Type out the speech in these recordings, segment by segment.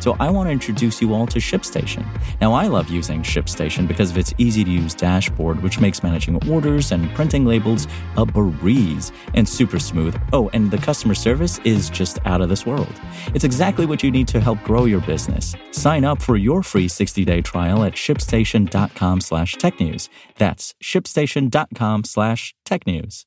So I want to introduce you all to ShipStation. Now, I love using ShipStation because of its easy to use dashboard, which makes managing orders and printing labels a breeze and super smooth. Oh, and the customer service is just out of this world. It's exactly what you need to help grow your business. Sign up for your free 60-day trial at shipstation.com slash technews. That's shipstation.com slash technews.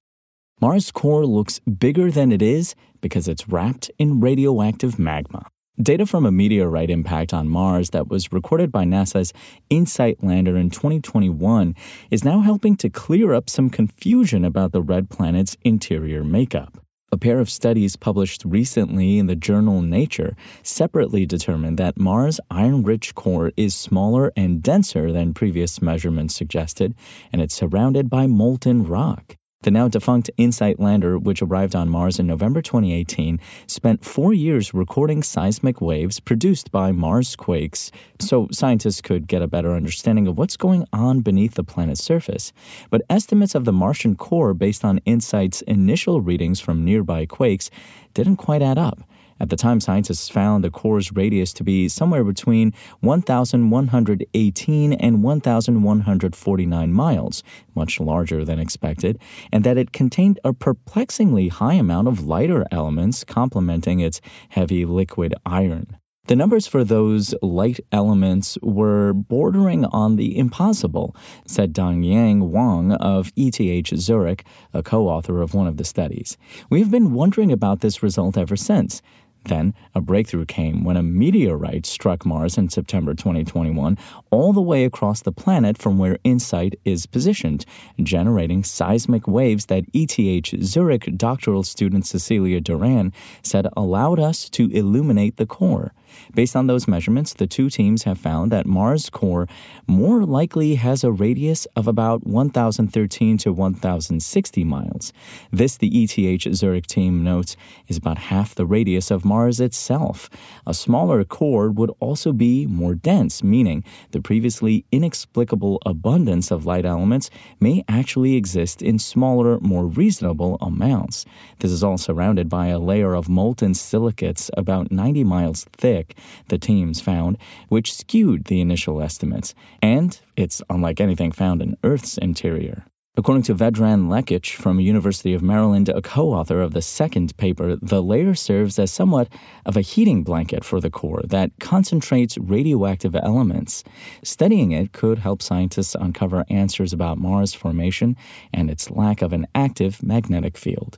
Mars' core looks bigger than it is because it's wrapped in radioactive magma. Data from a meteorite impact on Mars that was recorded by NASA's InSight lander in 2021 is now helping to clear up some confusion about the red planet's interior makeup. A pair of studies published recently in the journal Nature separately determined that Mars' iron rich core is smaller and denser than previous measurements suggested, and it's surrounded by molten rock. The now defunct InSight lander, which arrived on Mars in November 2018, spent four years recording seismic waves produced by Mars quakes so scientists could get a better understanding of what's going on beneath the planet's surface. But estimates of the Martian core based on InSight's initial readings from nearby quakes didn't quite add up. At the time, scientists found the core's radius to be somewhere between 1,118 and 1,149 miles, much larger than expected, and that it contained a perplexingly high amount of lighter elements complementing its heavy liquid iron. The numbers for those light elements were bordering on the impossible, said Dongyang Wang of ETH Zurich, a co author of one of the studies. We have been wondering about this result ever since. Then, a breakthrough came when a meteorite struck Mars in September 2021, all the way across the planet from where InSight is positioned, generating seismic waves that ETH Zurich doctoral student Cecilia Duran said allowed us to illuminate the core. Based on those measurements, the two teams have found that Mars' core more likely has a radius of about 1,013 to 1,060 miles. This, the ETH Zurich team notes, is about half the radius of Mars itself. A smaller core would also be more dense, meaning the previously inexplicable abundance of light elements may actually exist in smaller, more reasonable amounts. This is all surrounded by a layer of molten silicates about 90 miles thick the teams found, which skewed the initial estimates, and it's unlike anything found in Earth's interior. According to Vedran Lekic from University of Maryland, a co-author of the second paper, the layer serves as somewhat of a heating blanket for the core that concentrates radioactive elements. Studying it could help scientists uncover answers about Mars formation and its lack of an active magnetic field.